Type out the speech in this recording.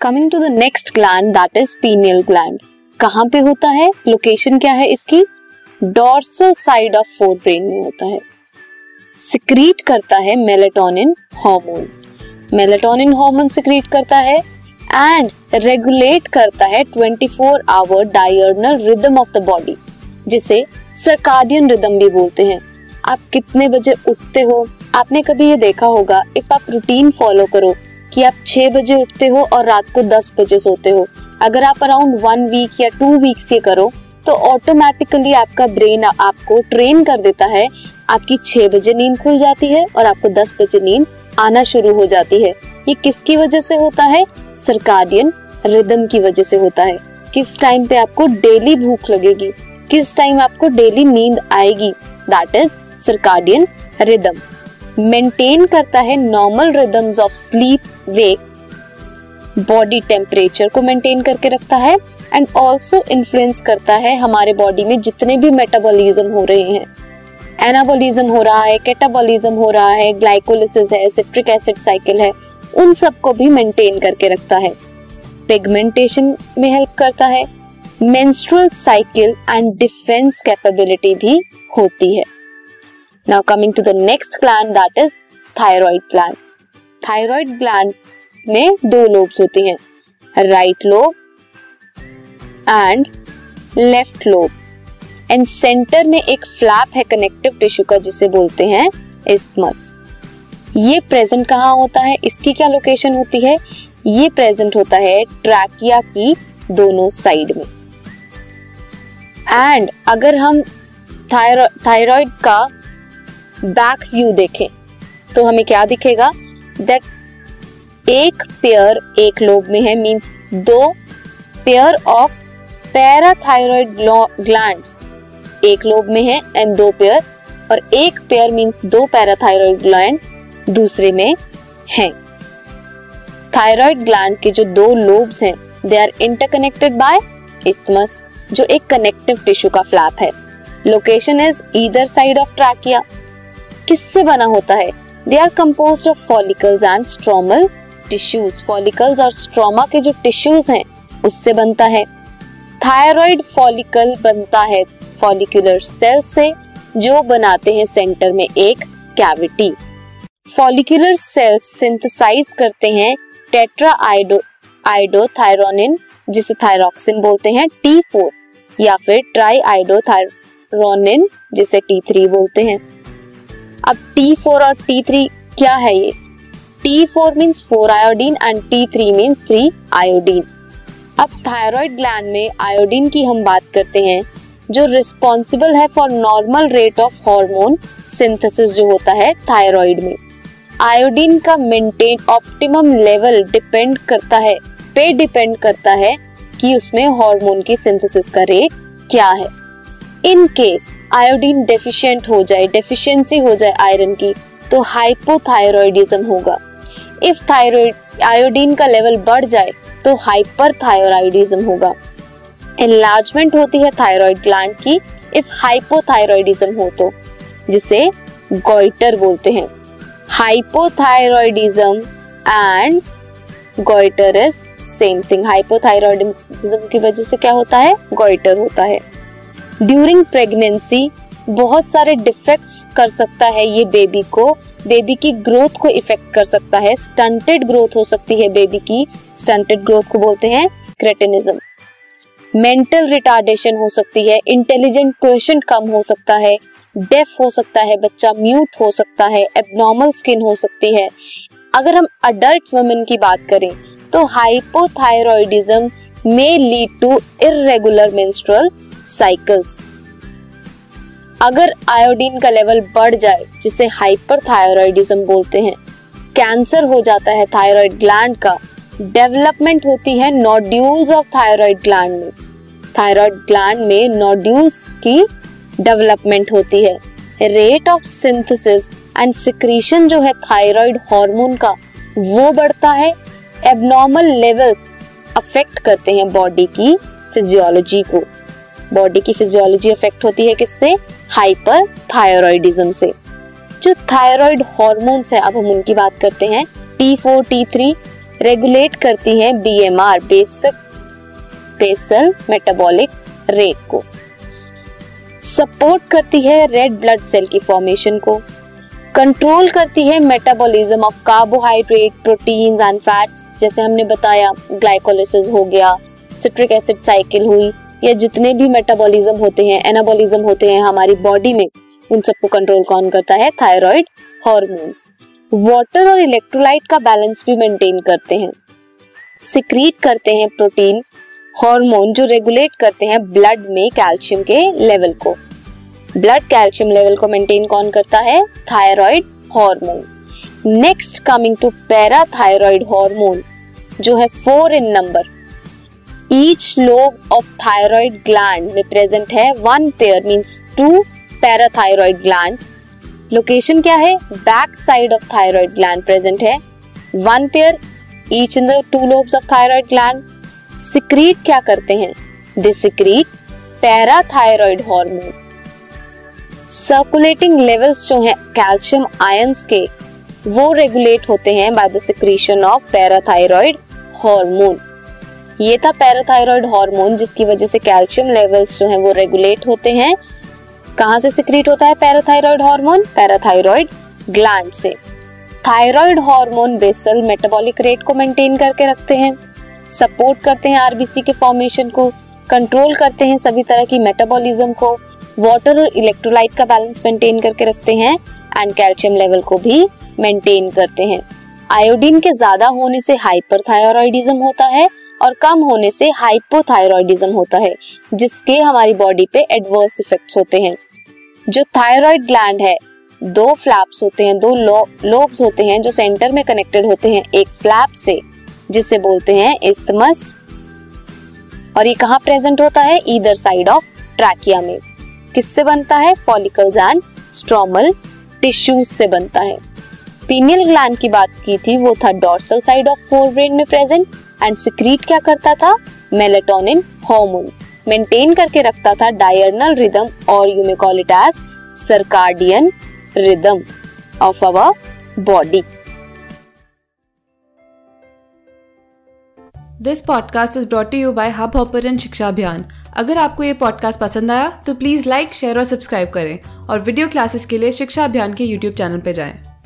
Coming to the next gland that is pineal gland कहाँ पे होता है? लोकेशन क्या है इसकी? Dorsal side of fore brain में होता है। सिक्रीट करता है melatonin hormone melatonin hormone secrete करता है एंड रेगुलेट करता है 24 four hour diurnal rhythm of the body जिसे सर्काडियन रिदम भी बोलते हैं। आप कितने बजे उठते हो? आपने कभी ये देखा होगा इफ़ आप रूटीन फॉलो करो कि आप छह बजे उठते हो और रात को दस बजे सोते हो। अगर आप अराउंड वन वीक या टू वीक्स ये करो तो ऑटोमेटिकली आपका ब्रेन आपको ट्रेन कर देता है, आपकी छह बजे नींद खुल जाती है और आपको दस बजे नींद आना शुरू हो जाती है। ये किसकी वजह से होता है? सरकाडियन रिदम की वजह से होता है। किस टाइम पे आपको डेली भूख लगेगी? किस टाइम आपको डेली नींद आएगी? That is circadian rhythm maintain करता है normal rhythms of sleep wake body temperature को मेंटेन करके रखता है एंड ऑल्सो इन्फ्लुएंस करता है हमारे बॉडी में जितने भी मेटाबॉलिज्म हो रहे हैं। एनाबॉलिज्म हो रहा है, केटाबॉलिज्म हो रहा है, ग्लाइकोलिसिस है, सिट्रिक एसिड साइकिल है, उन सबको भी मेंटेन करके रखता है। पिगमेंटेशन में हेल्प करता है। Menstrual cycle and defence capability भी होती है। Now coming to the next gland that is thyroid gland thyroid gland में दो लोब्स होती हैं right lobe and left lobe and centre में एक फ्लैप है कनेक्टिव टिश्यू का, जिसे बोलते हैं इस्थमस ये प्रेजेंट कहाँ होता है? इसकी क्या लोकेशन होती है? ये प्रेजेंट होता है ट्रैकिया की दोनों साइड में. एंड अगर हम थायराइड का बैक व्यू देखें तो हमें क्या दिखेगा? दैट एक पेयर एक लोब में है मींस दो पेयर ऑफ़ पैराथायरॉइड ग्लैंड्स एक लोब में है एंड दो पेयर और एक पेयर मींस दो पैराथायरॉइड ग्लैंड दूसरे में है। थायराइड ग्लैंड के जो दो लोब्स हैं they are interconnected by isthmus जो एक कनेक्टिव टिश्यू का फ्लैप है। Location is either side of trachea किससे बना होता है? They are compose of follicles and stromal tissues follicles और स्ट्रोमा के जो टिश्यूज हैं, उससे बनता है। थायराइड फॉलिकल बनता है फॉलिकुलर सेल से, जो बनाते हैं सेंटर में एक कैविटी फॉलिकुलर सेल्स सिंथेसाइज करते हैं टेट्रा आइडो आइडोथायरोनिन जिसे थायरोक्सिन बोलते हैं टी फोर या फिर ट्राई आइडोथायरोनिन जिसे टी थ्री बोलते हैं। अब टी फोर और टी थ्री क्या है ये? T four means four iodine and T three means three iodine अब थायराइड ग्लैंड में आयोडीन की हम बात करते हैं, जो रिस्पॉन्सिबल है for normal rate of hormone synthesis जो होता है थायराइड में। आयोडीन का मेंटेन ऑप्टिमम लेवल डिपेंड करता है, पे डिपेंड करता है कि उसमें हार्मोन की सिंथेसिस का रेट क्या है। इन केस आयोडीन डेफिशिएंट हो जाए डेफिशिएंसी हो जाए आयरन की तो हाइपोथायरॉयडिज्म होगा। इफ़ थायराइड आयोडीन का लेवल बढ़ जाए तो हाइपर थायरॉयडिज्म होगा। एनलार्जमेंट होती है थायराइड ग्लैंड की इफ़ हाइपोथायरॉयडिज्म हो तो जिसे गोइटर बोलते हैं। Hypothyroidism and goitre is same thing hypothyroidism की वजह से क्या होता है? गोइटर होता है। ड्यूरिंग प्रेगनेंसी बहुत सारे डिफेक्ट्स कर सकता है ये बेबी को। बेबी की ग्रोथ को इफ़ेक्ट कर सकता है। स्टंटेड ग्रोथ हो सकती है बेबी की। स्टंटेड ग्रोथ को बोलते हैं क्रेटिनिज्म मेंटल रिटार्डेशन हो सकती है। इंटेलिजेंट क्वेश्चन कम हो सकता है। डेफ हो सकता है बच्चा। म्यूट हो सकता है। एबनॉर्मल स्किन हो सकती है। अगर हम अडल्ट वुमेन की बात करें तो hypothyroidism may lead to irregular menstrual cycles अगर आयोडीन का लेवल बढ़ जाए, जिसे हाइपर थायरॉयडिज्म बोलते हैं कैंसर हो जाता है थायराइड ग्लैंड का डेवलपमेंट होती है नोड्यूल्स ऑफ़ थायराइड ग्लैंड में। थायराइड ग्लैंड में नोड्यूल्स की डेवलपमेंट होती है। Rate of synthesis and secretion जो है थायराइड हार्मोन का, वो बढ़ता है। एबनॉर्मल लेवल अफेक्ट करते हैं बॉडी की फिजियोलॉजी को। बॉडी की फिजियोलॉजी अफेक्ट होती है किससे? हाइपर थायरॉइडिज्म से। जो थायराइड हॉर्मोन्स है, अब हम उनकी बात करते हैं। T four T three regulate करती हैं BMR basic, basal metabolic rate को। सपोर्ट करती है रेड ब्लड सेल की फॉर्मेशन को। कंट्रोल करती है metabolism of carbohydrate proteins and fats जैसे हमने बताया ग्लाइकोलिसिस हो गया सिट्रिक एसिड साइकिल हुई या जितने भी मेटाबॉलिज्म होते हैं एनाबॉलिज्म होते हैं हमारी बॉडी में, उन सबको कंट्रोल कौन करता है? थायराइड हार्मोन वाटर और इलेक्ट्रोलाइट का बैलेंस भी मेंटेन करते हैं। सिक्रीट करते हैं प्रोटीन हार्मोन जो रेगुलेट करते हैं ब्लड में कैल्शियम के लेवल को। ब्लड कैल्शियम लेवल को मेंटेन कौन करता है? Thyroid hormone next coming to parathyroid hormone जो है four in number each lobe of thyroid gland में प्रेजेंट है one pair means two parathyroid gland location क्या है? Back side of thyroid gland present है. One pair each in the two lobes of thyroid gland secrete क्या करते हैं? They secrete parathyroid hormone circulating levels जो है calcium ions के, वो रेगुलेट होते हैं by the secretion of parathyroid hormone ये था पैराथायरॉइड हार्मोन, जिसकी वजह से कैल्शियम लेवल्स जो है वो रेगुलेट होते हैं। कहाँ से सिक्रीट होता है पैराथायरॉइड हार्मोन? पैराथायरॉइड ग्लैंड से। Thyroid hormone basal metabolic rate को मेंटेन करके रखते हैं। सपोर्ट करते हैं आरबीसी के फॉर्मेशन को। कंट्रोल करते हैं सभी तरह की मेटाबॉलिज्म को। वाटर और इलेक्ट्रोलाइट का बैलेंस मेंटेन करके रखते हैं एंड कैल्शियम लेवल को भी मेंटेन करते हैं। आयोडीन के ज़्यादा होने से हाइपरथायरॉइडिज्म होता है। और कम होने से हाइपोथायरॉइडिज्म होता है, जिसके हमारी बॉडी पे एडवर्स इफेक्ट्स होते हैं। जो थायराइड ग्लैंड है, दो फ्लैप्स होते हैं, दो लोब्स होते हैं जो सेंटर में कनेक्टेड होते हैं, एक फ्लैप से, जिसे बोलते हैं इस्तमस और ये कहाँ प्रेजेंट होता है? ईदर साइड ऑफ़ ट्रैकिया में। किससे बनता है? फॉलिकल्स एंड स्ट्रोमल टिश्यूज से बनता है। पीनियल ग्लैंड की बात की थी, वो था dorsal side of fore brain में प्रेजेंट एंड सिक्रीट क्या करता था? मेलेटोनिन हार्मोन मेंटेन करके रखता था डायर्नल रिदम और you may call it as circadian rhythm of our body this podcast is brought you by Hubhopper Shiksha Abhiyan अगर आपको ये पॉडकास्ट पसंद आया तो प्लीज़ लाइक शेयर और सब्सक्राइब करें और वीडियो क्लासेस के लिए शिक्षा अभियान के यूट्यूब चैनल पर जाएँ।